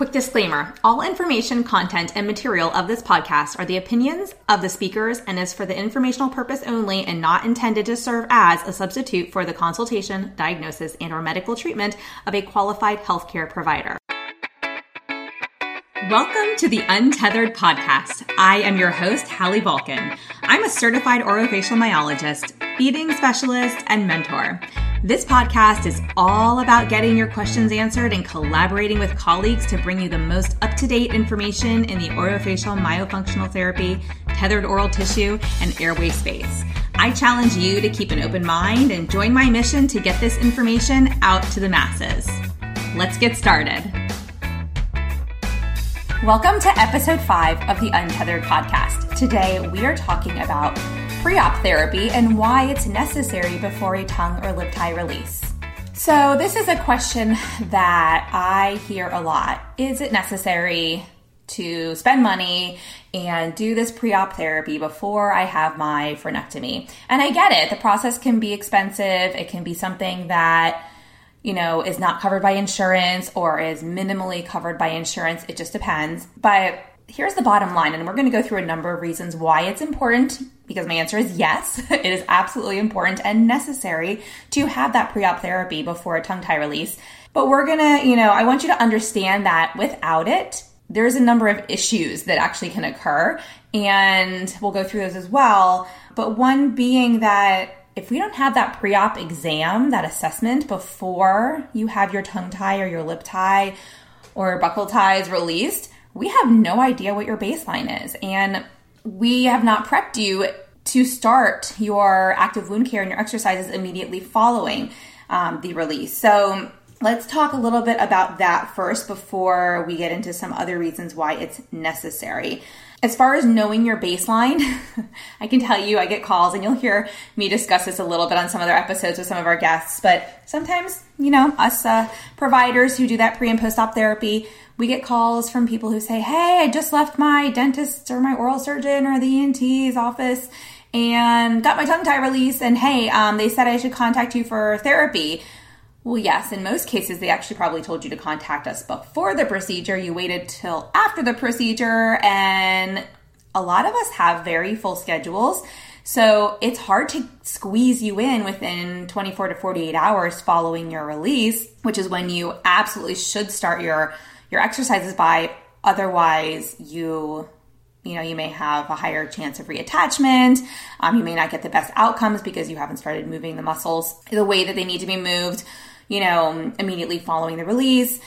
Quick disclaimer all information, content, and material of this podcast are the opinions of the speakers and is for the informational purpose only and not intended to serve as a substitute for the consultation, diagnosis, and or medical treatment of a qualified healthcare provider. Welcome to the Untethered Podcast. I am your host, Hallie Bulkin. I'm a certified orofacial myologist, feeding specialist, and mentor. This podcast is all about getting your questions answered and collaborating with colleagues to bring you the most up to date information in the orofacial myofunctional therapy, tethered oral tissue, and airway space. I challenge you to keep an open mind and join my mission to get this information out to the masses. Let's get started. Welcome to episode five of the Untethered podcast. Today we are talking about pre-op therapy and why it's necessary before a tongue or lip tie release. So, this is a question that I hear a lot. Is it necessary to spend money and do this pre-op therapy before I have my frenectomy? And I get it. The process can be expensive. It can be something that you know, is not covered by insurance or is minimally covered by insurance. It just depends. But here's the bottom line, and we're going to go through a number of reasons why it's important. Because my answer is yes, it is absolutely important and necessary to have that pre op therapy before a tongue tie release. But we're gonna, you know, I want you to understand that without it, there's a number of issues that actually can occur, and we'll go through those as well. But one being that if we don't have that pre op exam, that assessment before you have your tongue tie or your lip tie or buccal ties released, we have no idea what your baseline is. And we have not prepped you to start your active wound care and your exercises immediately following um, the release. So, let's talk a little bit about that first before we get into some other reasons why it's necessary. As far as knowing your baseline, I can tell you I get calls and you'll hear me discuss this a little bit on some other episodes with some of our guests, but sometimes, you know, us uh, providers who do that pre and post op therapy, we get calls from people who say, Hey, I just left my dentist or my oral surgeon or the ENT's office and got my tongue tie release. And hey, um, they said I should contact you for therapy. Well, yes, in most cases, they actually probably told you to contact us before the procedure. You waited till after the procedure, and a lot of us have very full schedules. So it's hard to squeeze you in within 24 to 48 hours following your release, which is when you absolutely should start your your exercises by. Otherwise, you you know you may have a higher chance of reattachment um, you may not get the best outcomes because you haven't started moving the muscles the way that they need to be moved you know immediately following the release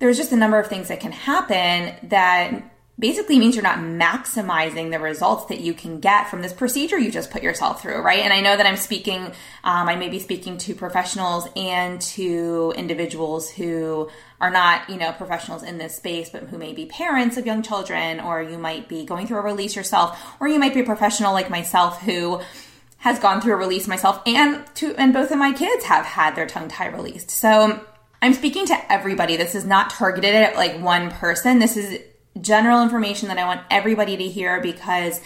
there's just a number of things that can happen that basically means you're not maximizing the results that you can get from this procedure you just put yourself through, right? And I know that I'm speaking, um, I may be speaking to professionals and to individuals who are not, you know, professionals in this space, but who may be parents of young children, or you might be going through a release yourself, or you might be a professional like myself who has gone through a release myself and to and both of my kids have had their tongue tie released. So I'm speaking to everybody. This is not targeted at like one person. This is general information that I want everybody to hear because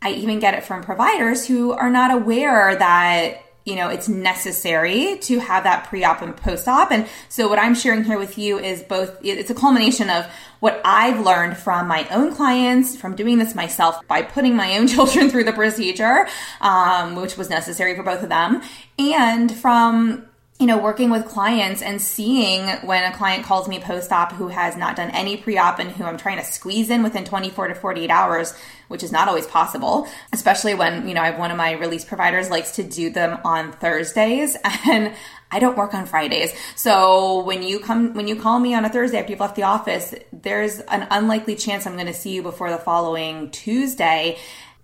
I even get it from providers who are not aware that you know it's necessary to have that pre-op and post-op. And so what i'm sharing here with you is both it's a culmination of what i've learned from my own clients from doing this myself by putting my own children through the procedure um, which was necessary for both of them and from you know, working with clients and seeing when a client calls me post op who has not done any pre op and who I'm trying to squeeze in within 24 to 48 hours, which is not always possible, especially when, you know, I have one of my release providers likes to do them on Thursdays and I don't work on Fridays. So when you come, when you call me on a Thursday after you've left the office, there's an unlikely chance I'm going to see you before the following Tuesday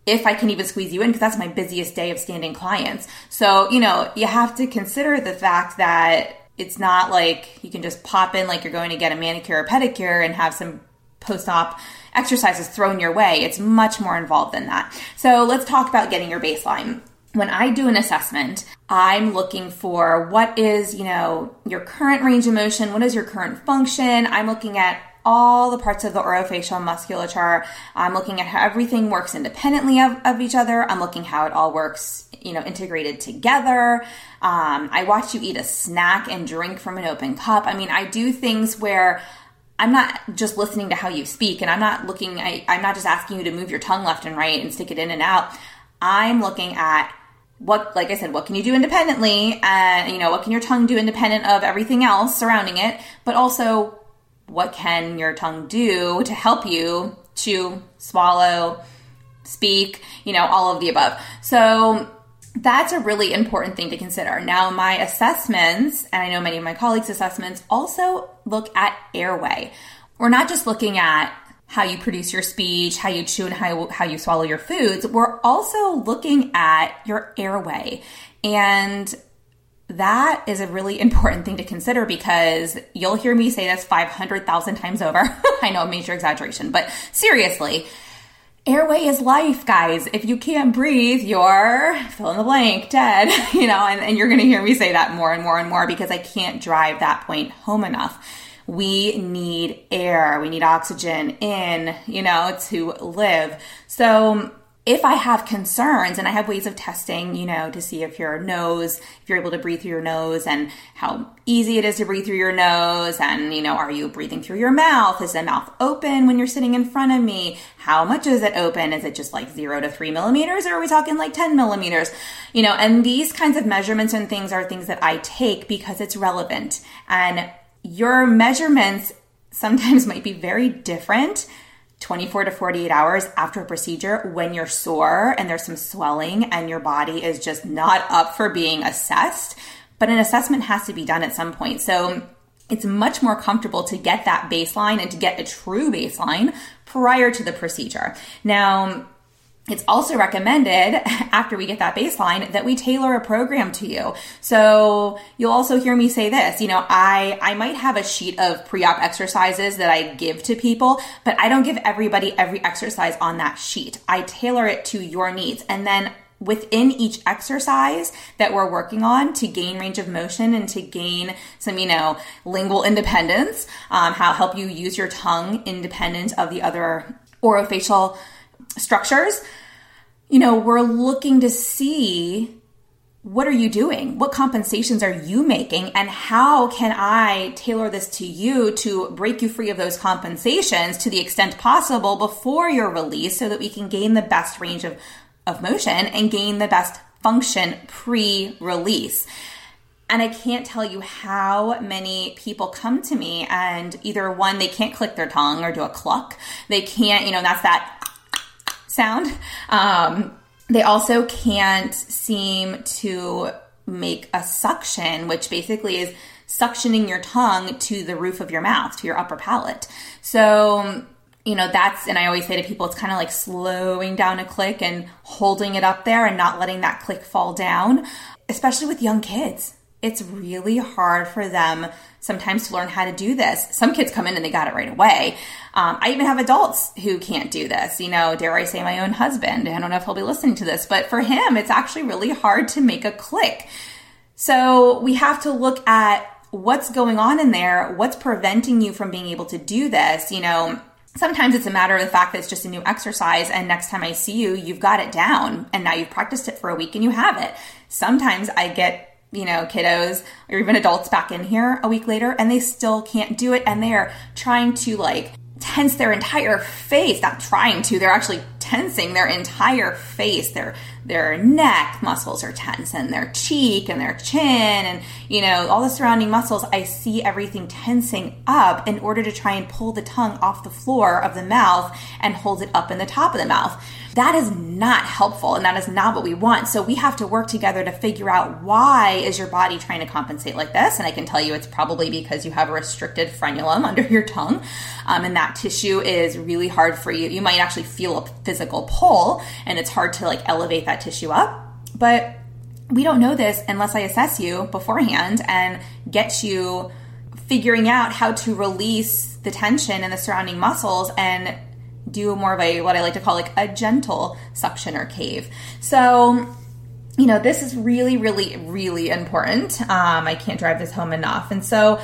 if I can even squeeze you in, because that's my busiest day of standing clients. So, you know, you have to consider the fact that it's not like you can just pop in like you're going to get a manicure or pedicure and have some post op exercises thrown your way. It's much more involved than that. So, let's talk about getting your baseline. When I do an assessment, I'm looking for what is, you know, your current range of motion, what is your current function. I'm looking at all the parts of the orofacial musculature. I'm looking at how everything works independently of, of each other. I'm looking how it all works, you know, integrated together. Um, I watch you eat a snack and drink from an open cup. I mean, I do things where I'm not just listening to how you speak and I'm not looking, I, I'm not just asking you to move your tongue left and right and stick it in and out. I'm looking at what, like I said, what can you do independently? And, you know, what can your tongue do independent of everything else surrounding it? But also, what can your tongue do to help you chew, swallow, speak, you know, all of the above. So that's a really important thing to consider. Now, my assessments, and I know many of my colleagues' assessments, also look at airway. We're not just looking at how you produce your speech, how you chew, and how, how you swallow your foods. We're also looking at your airway. And that is a really important thing to consider because you'll hear me say this 500,000 times over. I know, a major exaggeration, but seriously, airway is life, guys. If you can't breathe, you're fill in the blank, dead, you know, and, and you're going to hear me say that more and more and more because I can't drive that point home enough. We need air. We need oxygen in, you know, to live. So if I have concerns and I have ways of testing, you know, to see if your nose, if you're able to breathe through your nose and how easy it is to breathe through your nose and, you know, are you breathing through your mouth? Is the mouth open when you're sitting in front of me? How much is it open? Is it just like zero to three millimeters or are we talking like 10 millimeters? You know, and these kinds of measurements and things are things that I take because it's relevant and your measurements sometimes might be very different 24 to 48 hours after a procedure when you're sore and there's some swelling and your body is just not up for being assessed. But an assessment has to be done at some point. So it's much more comfortable to get that baseline and to get a true baseline prior to the procedure. Now, it's also recommended after we get that baseline that we tailor a program to you. So you'll also hear me say this, you know, I, I might have a sheet of pre-op exercises that I give to people, but I don't give everybody every exercise on that sheet. I tailor it to your needs. And then within each exercise that we're working on to gain range of motion and to gain some, you know, lingual independence, um, how help you use your tongue independent of the other orofacial structures, you know, we're looking to see what are you doing? What compensations are you making? And how can I tailor this to you to break you free of those compensations to the extent possible before your release so that we can gain the best range of, of motion and gain the best function pre release? And I can't tell you how many people come to me and either one, they can't click their tongue or do a cluck. They can't, you know, that's that sound. Um, they also can't seem to make a suction, which basically is suctioning your tongue to the roof of your mouth, to your upper palate. So, you know, that's, and I always say to people, it's kind of like slowing down a click and holding it up there and not letting that click fall down, especially with young kids. It's really hard for them sometimes to learn how to do this. Some kids come in and they got it right away. Um, I even have adults who can't do this. You know, dare I say my own husband. I don't know if he'll be listening to this, but for him, it's actually really hard to make a click. So we have to look at what's going on in there, what's preventing you from being able to do this. You know, sometimes it's a matter of the fact that it's just a new exercise and next time I see you, you've got it down and now you've practiced it for a week and you have it. Sometimes I get you know, kiddos or even adults back in here a week later and they still can't do it and they are trying to like tense their entire face, not trying to, they're actually tensing their entire face. Their their neck muscles are tense and their cheek and their chin and you know all the surrounding muscles. I see everything tensing up in order to try and pull the tongue off the floor of the mouth and hold it up in the top of the mouth. That is not helpful and that is not what we want. So we have to work together to figure out why is your body trying to compensate like this? And I can tell you it's probably because you have a restricted frenulum under your tongue. Um, and that tissue is really hard for you. You might actually feel a physical pull and it's hard to like elevate that tissue up. But we don't know this unless I assess you beforehand and get you figuring out how to release the tension in the surrounding muscles and do more of a what I like to call like a gentle suction or cave. So you know, this is really, really, really important. Um, I can't drive this home enough. And so,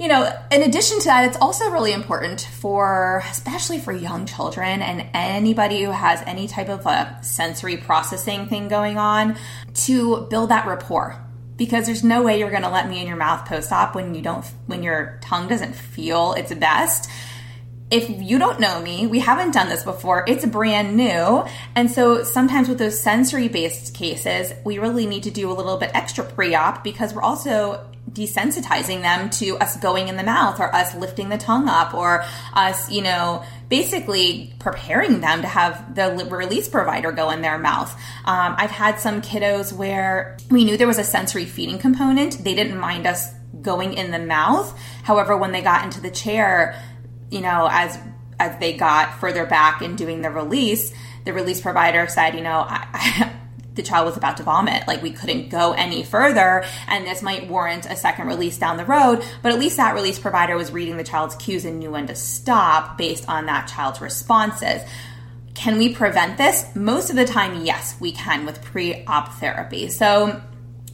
you know, in addition to that, it's also really important for, especially for young children and anybody who has any type of a sensory processing thing going on, to build that rapport because there's no way you're going to let me in your mouth post op when you don't when your tongue doesn't feel its best if you don't know me, we haven't done this before, it's brand new. And so sometimes with those sensory based cases, we really need to do a little bit extra pre op because we're also desensitizing them to us going in the mouth or us lifting the tongue up or us, you know, basically preparing them to have the release provider go in their mouth. Um, I've had some kiddos where we knew there was a sensory feeding component. They didn't mind us going in the mouth. However, when they got into the chair, you know, as as they got further back in doing the release, the release provider said, you know, I, I, the child was about to vomit. Like we couldn't go any further, and this might warrant a second release down the road. But at least that release provider was reading the child's cues and knew when to stop based on that child's responses. Can we prevent this? Most of the time, yes, we can with pre op therapy. So,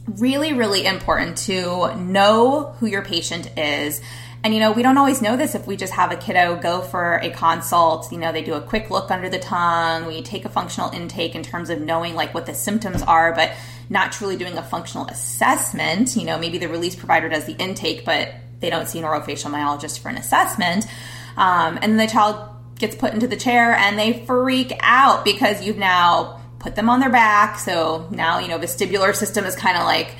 really, really important to know who your patient is and you know, we don't always know this if we just have a kiddo go for a consult. You know, they do a quick look under the tongue. We take a functional intake in terms of knowing like what the symptoms are, but not truly doing a functional assessment. You know, maybe the release provider does the intake, but they don't see an orofacial myologist for an assessment. Um, and the child gets put into the chair and they freak out because you've now put them on their back. So now, you know, vestibular system is kind of like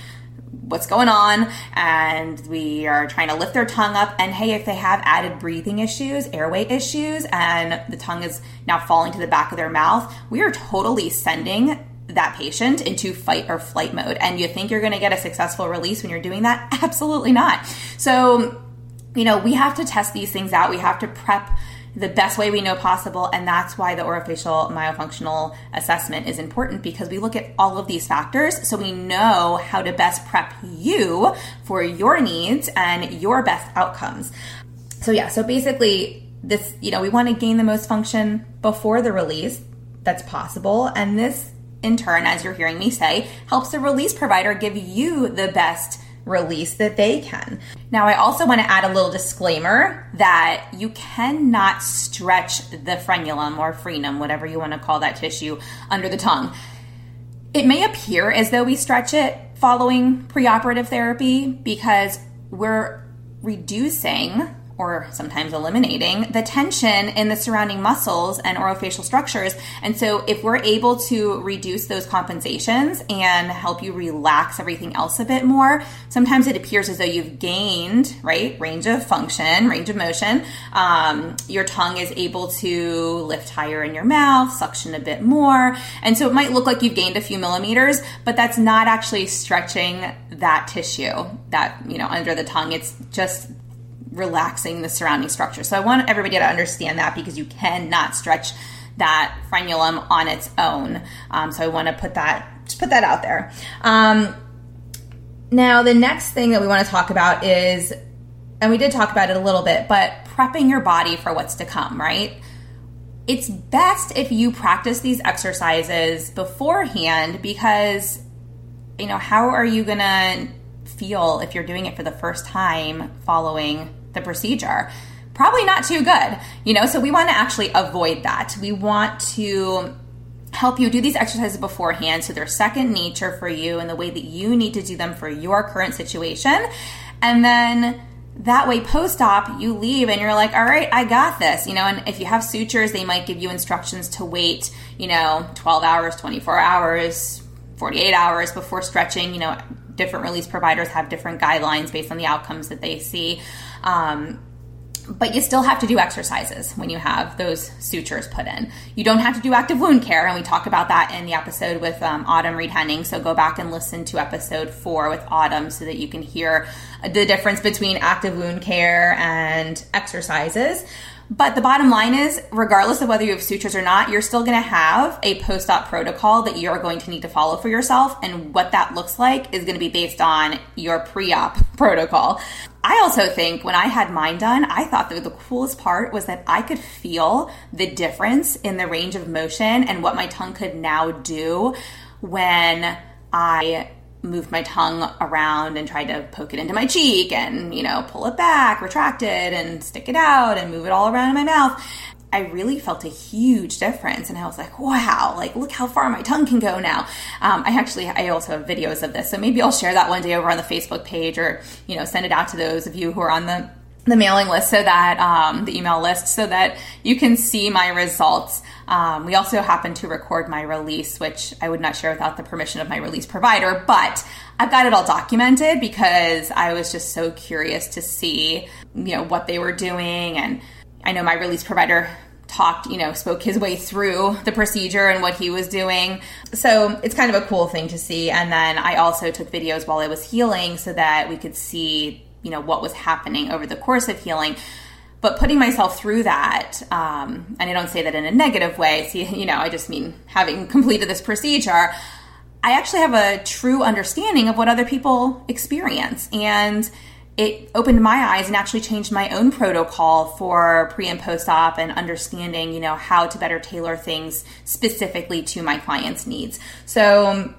what's going on and we are trying to lift their tongue up. And hey if they have added breathing issues airway issues and the tongue is now falling to the back of their mouth we are totally sending that patient into fight or flight mode. And you think you're going to get a successful release when you're doing that? Absolutely not. So you know we have to test these things out. We have to prep the best way we know possible. And that's why the orofacial myofunctional assessment is important because we look at all of these factors so we know how to best prep you for your needs and your best outcomes. So, yeah, so basically, this, you know, we want to gain the most function before the release that's possible. And this, in turn, as you're hearing me say, helps the release provider give you the best release that they can. Now, I also want to add a little disclaimer that you cannot stretch the frenulum or frenum, whatever you want to call that tissue, under the tongue. It may appear as though we stretch it following preoperative therapy because we're reducing or sometimes eliminating the tension in the surrounding muscles and orofacial structures. And so, if we're able to reduce those compensations and help you relax everything else a bit more, sometimes it appears as though you've gained, right, range of function, range of motion. Um, your tongue is able to lift higher in your mouth, suction a bit more. And so, it might look like you've gained a few millimeters, but that's not actually stretching that tissue that, you know, under the tongue. It's just relaxing the surrounding structure. So I want everybody to understand that because you cannot stretch that frenulum on its own. Um, so I want to put that just put that out there. Um, now the next thing that we want to talk about is, and we did talk about it a little bit, but prepping your body for what's to come. Right. It's best if you practice these exercises beforehand because, you know, how are you going to feel if you're doing it for the first time following the procedure. Probably not too good you know so we want to actually avoid that. We want to help you do these exercises beforehand so they're second nature for you and the way that you need to do them for your current situation. And then that way post-op you leave and you're like all right i got this you know and if you have sutures they might give you instructions to wait you know 12 hours 24 hours 48 hours before stretching you know different release providers have different guidelines based on the outcomes that they see um, but you still have to do exercises when you have those sutures put in. You don't have to do active wound care, and we talk about that in the episode with um, Autumn Reed Henning. So go back and listen to episode four with Autumn so that you can hear the difference between active wound care and exercises. But the bottom line is, regardless of whether you have sutures or not, you're still going to have a post op protocol that you're going to need to follow for yourself. And what that looks like is going to be based on your pre op protocol. I also think when I had mine done, I thought that the coolest part was that I could feel the difference in the range of motion and what my tongue could now do when I moved my tongue around and tried to poke it into my cheek and, you know, pull it back, retract it and stick it out and move it all around in my mouth. I really felt a huge difference. And I was like, wow, like look how far my tongue can go now. Um, I actually, I also have videos of this. So maybe I'll share that one day over on the Facebook page or, you know, send it out to those of you who are on the the mailing list so that um, the email list so that you can see my results um, we also happen to record my release which i would not share without the permission of my release provider but i've got it all documented because i was just so curious to see you know what they were doing and i know my release provider talked, you know, spoke his way through the procedure and what he was doing. So it's kind of a cool thing to see. And then I also took videos while I was healing so that we could see you know what was happening over the course of healing. But putting myself through that um, and i don't say that in a negative way see you know i just mean having completed this procedure i actually have a true understanding of what other people experience. And it opened my eyes and actually changed my own protocol for pre and post op and understanding you know how to better tailor things specifically to my clients needs. So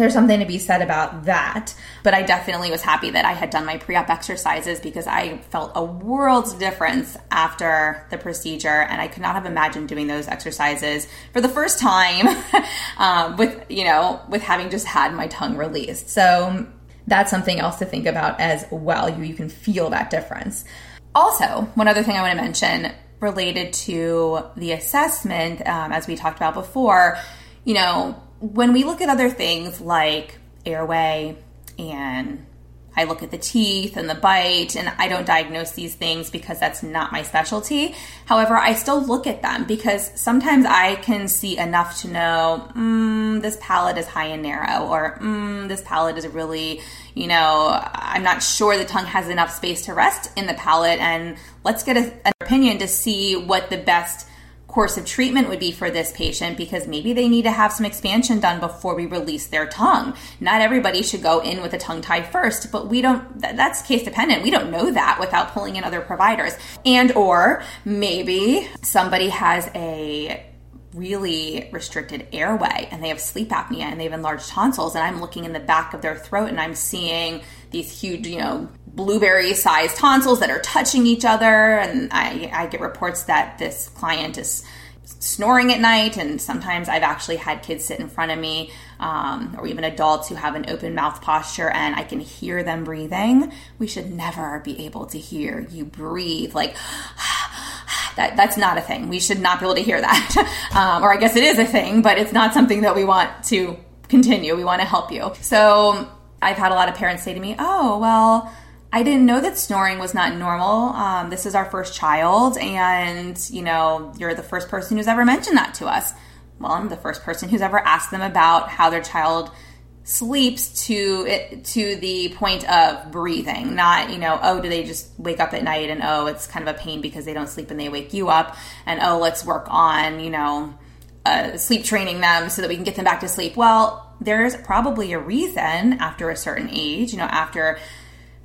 there's something to be said about that. But I definitely was happy that I had done my pre op exercises because I felt a world's difference after the procedure. And I could not have imagined doing those exercises for the first time um, with, you know, with having just had my tongue released. So that's something else to think about as well. You, you can feel that difference. Also, one other thing I want to mention related to the assessment, um, as we talked about before, you know, when we look at other things like airway and I look at the teeth and the bite, and I don't diagnose these things because that's not my specialty. However, I still look at them because sometimes I can see enough to know mm, this palate is high and narrow, or mm, this palate is really, you know, I'm not sure the tongue has enough space to rest in the palate, and let's get a, an opinion to see what the best course of treatment would be for this patient because maybe they need to have some expansion done before we release their tongue. Not everybody should go in with a tongue tie first, but we don't that's case dependent. We don't know that without pulling in other providers. And or maybe somebody has a really restricted airway and they have sleep apnea and they have enlarged tonsils and I'm looking in the back of their throat and I'm seeing these huge, you know, blueberry sized tonsils that are touching each other. And I, I get reports that this client is snoring at night. And sometimes I've actually had kids sit in front of me, um, or even adults who have an open mouth posture, and I can hear them breathing. We should never be able to hear you breathe like, that, that's not a thing. We should not be able to hear that. um, or I guess it is a thing, but it's not something that we want to continue. We want to help you. So I've had a lot of parents say to me, oh, well, I didn't know that snoring was not normal. Um, this is our first child, and you know, you're the first person who's ever mentioned that to us. Well, I'm the first person who's ever asked them about how their child sleeps to it, to the point of breathing. Not, you know, oh, do they just wake up at night and oh, it's kind of a pain because they don't sleep and they wake you up, and oh, let's work on, you know, uh, sleep training them so that we can get them back to sleep. Well, there's probably a reason after a certain age, you know, after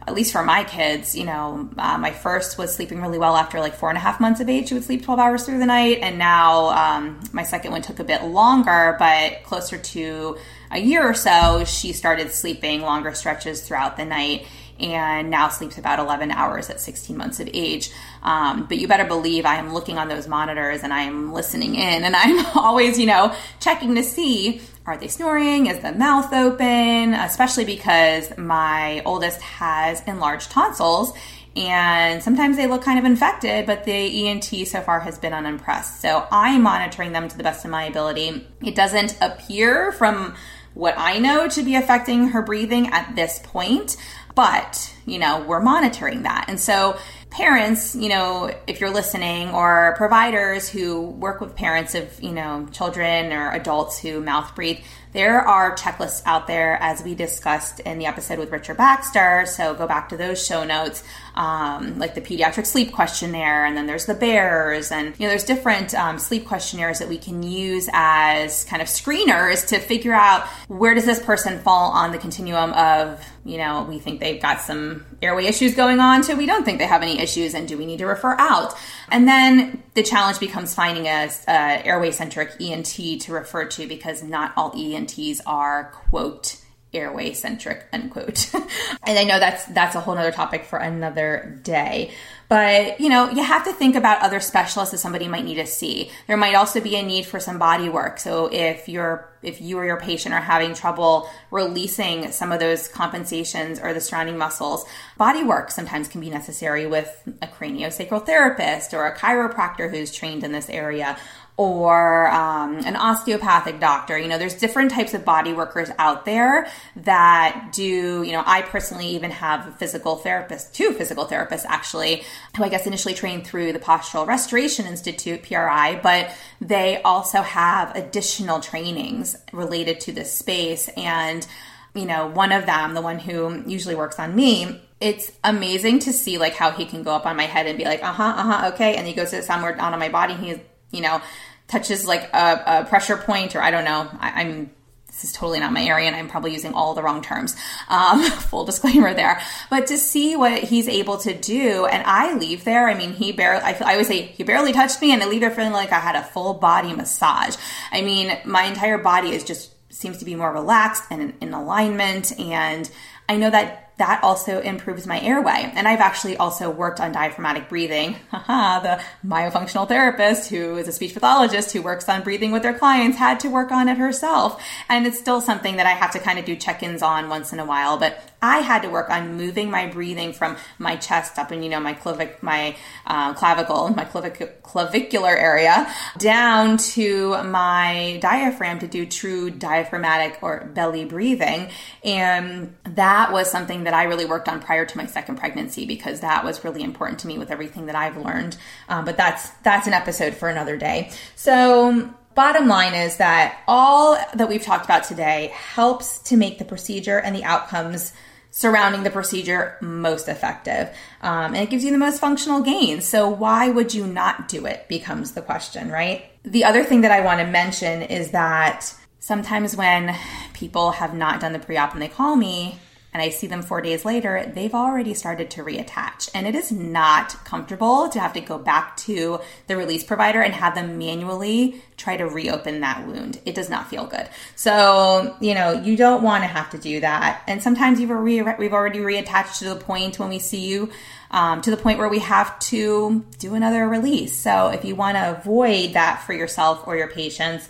at least for my kids, you know, uh, my first was sleeping really well after like four and a half months of age. She would sleep 12 hours through the night. And now um, my second one took a bit longer, but closer to a year or so, she started sleeping longer stretches throughout the night and now sleeps about 11 hours at 16 months of age. Um, but you better believe I am looking on those monitors and I am listening in and I'm always, you know, checking to see are they snoring? Is the mouth open? Especially because my oldest has enlarged tonsils and sometimes they look kind of infected, but the ENT so far has been unimpressed. So I'm monitoring them to the best of my ability. It doesn't appear from what I know to be affecting her breathing at this point, but you know, we're monitoring that. And so parents, you know, if you're listening, or providers who work with parents of, you know, children or adults who mouth breathe, there are checklists out there as we discussed in the episode with Richard Baxter. So go back to those show notes, um, like the pediatric sleep questionnaire, and then there's the BEARS, and you know, there's different um, sleep questionnaires that we can use as kind of screeners to figure out where does this person fall on the continuum of, you know, we think they've got some airway issues going on to we don't think they have any issues and do we need to refer out? And then the challenge becomes finding a, a airway centric ENT to refer to because not all ENTs are quote airway centric unquote and i know that's that's a whole other topic for another day But, you know, you have to think about other specialists that somebody might need to see. There might also be a need for some body work. So if you're if you or your patient are having trouble releasing some of those compensations or the surrounding muscles, body work sometimes can be necessary with a craniosacral therapist or a chiropractor who's trained in this area or um, an osteopathic doctor. You know, there's different types of body workers out there that do, you know, I personally even have a physical therapist, two physical therapists actually, who I guess initially trained through the Postural Restoration Institute, PRI, but they also have additional trainings related to this space. And, you know, one of them, the one who usually works on me, it's amazing to see like how he can go up on my head and be like, uh huh, uh huh, okay. And he goes to somewhere down on my body. He's you know, touches like a, a pressure point, or I don't know. I, am this is totally not my area, and I'm probably using all the wrong terms. Um, full disclaimer there. But to see what he's able to do, and I leave there. I mean, he barely. I, I always say he barely touched me, and I leave there feeling like I had a full body massage. I mean, my entire body is just seems to be more relaxed and in, in alignment, and I know that that also improves my airway. And I've actually also worked on diaphragmatic breathing. the myofunctional therapist who is a speech pathologist who works on breathing with their clients had to work on it herself. And it's still something that I have to kind of do check ins on once in a while. But I had to work on moving my breathing from my chest up and you know my clavic my uh, clavicle my clavic- clavicular area down to my diaphragm to do true diaphragmatic or belly breathing. And that was something that I really worked on prior to my second pregnancy because that was really important to me with everything that I've learned. Um, but that's that's an episode for another day. So Bottom line is that all that we've talked about today helps to make the procedure and the outcomes surrounding the procedure most effective. Um, and it gives you the most functional gains. So, why would you not do it? Becomes the question, right? The other thing that I want to mention is that sometimes when people have not done the pre op and they call me, and I see them four days later, they've already started to reattach. And it is not comfortable to have to go back to the release provider and have them manually try to reopen that wound. It does not feel good. So, you know, you don't want to have to do that. And sometimes you've already, we've already reattached to the point when we see you. Um, to the point where we have to do another release. So, if you want to avoid that for yourself or your patients,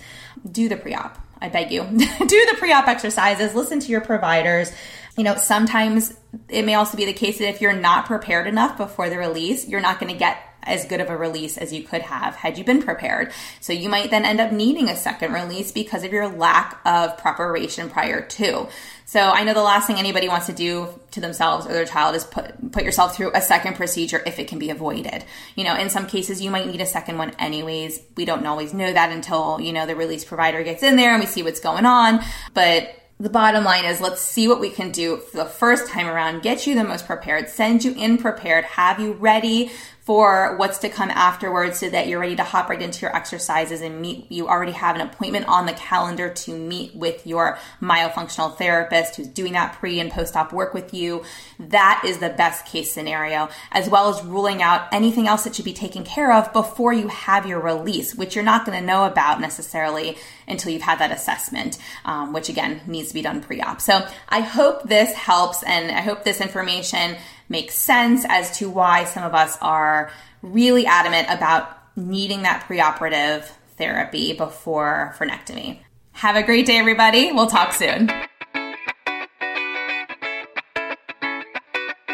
do the pre op. I beg you. do the pre op exercises, listen to your providers you know, sometimes it may also be the case that if you're not prepared enough before the release, you're not going to get as good of a release as you could have had you been prepared. So you might then end up needing a second release because of your lack of preparation prior to. So I know the last thing anybody wants to do to themselves or their child is put put yourself through a second procedure if it can be avoided. You know, in some cases you might need a second one anyways. We don't always know that until, you know, the release provider gets in there and we see what's going on, but the bottom line is let's see what we can do the first time around, get you the most prepared, send you in prepared, have you ready for what's to come afterwards so that you're ready to hop right into your exercises and meet. You already have an appointment on the calendar to meet with your myofunctional therapist who's doing that pre and post op work with you. That is the best case scenario, as well as ruling out anything else that should be taken care of before you have your release, which you're not going to know about necessarily until you've had that assessment, um, which again needs to be done pre op. So I hope this helps and I hope this information makes sense as to why some of us are really adamant about needing that preoperative therapy before frenectomy. Have a great day, everybody. We'll talk soon.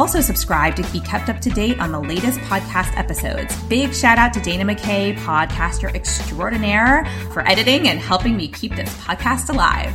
also subscribe to be kept up to date on the latest podcast episodes. Big shout out to Dana McKay, podcaster extraordinaire, for editing and helping me keep this podcast alive.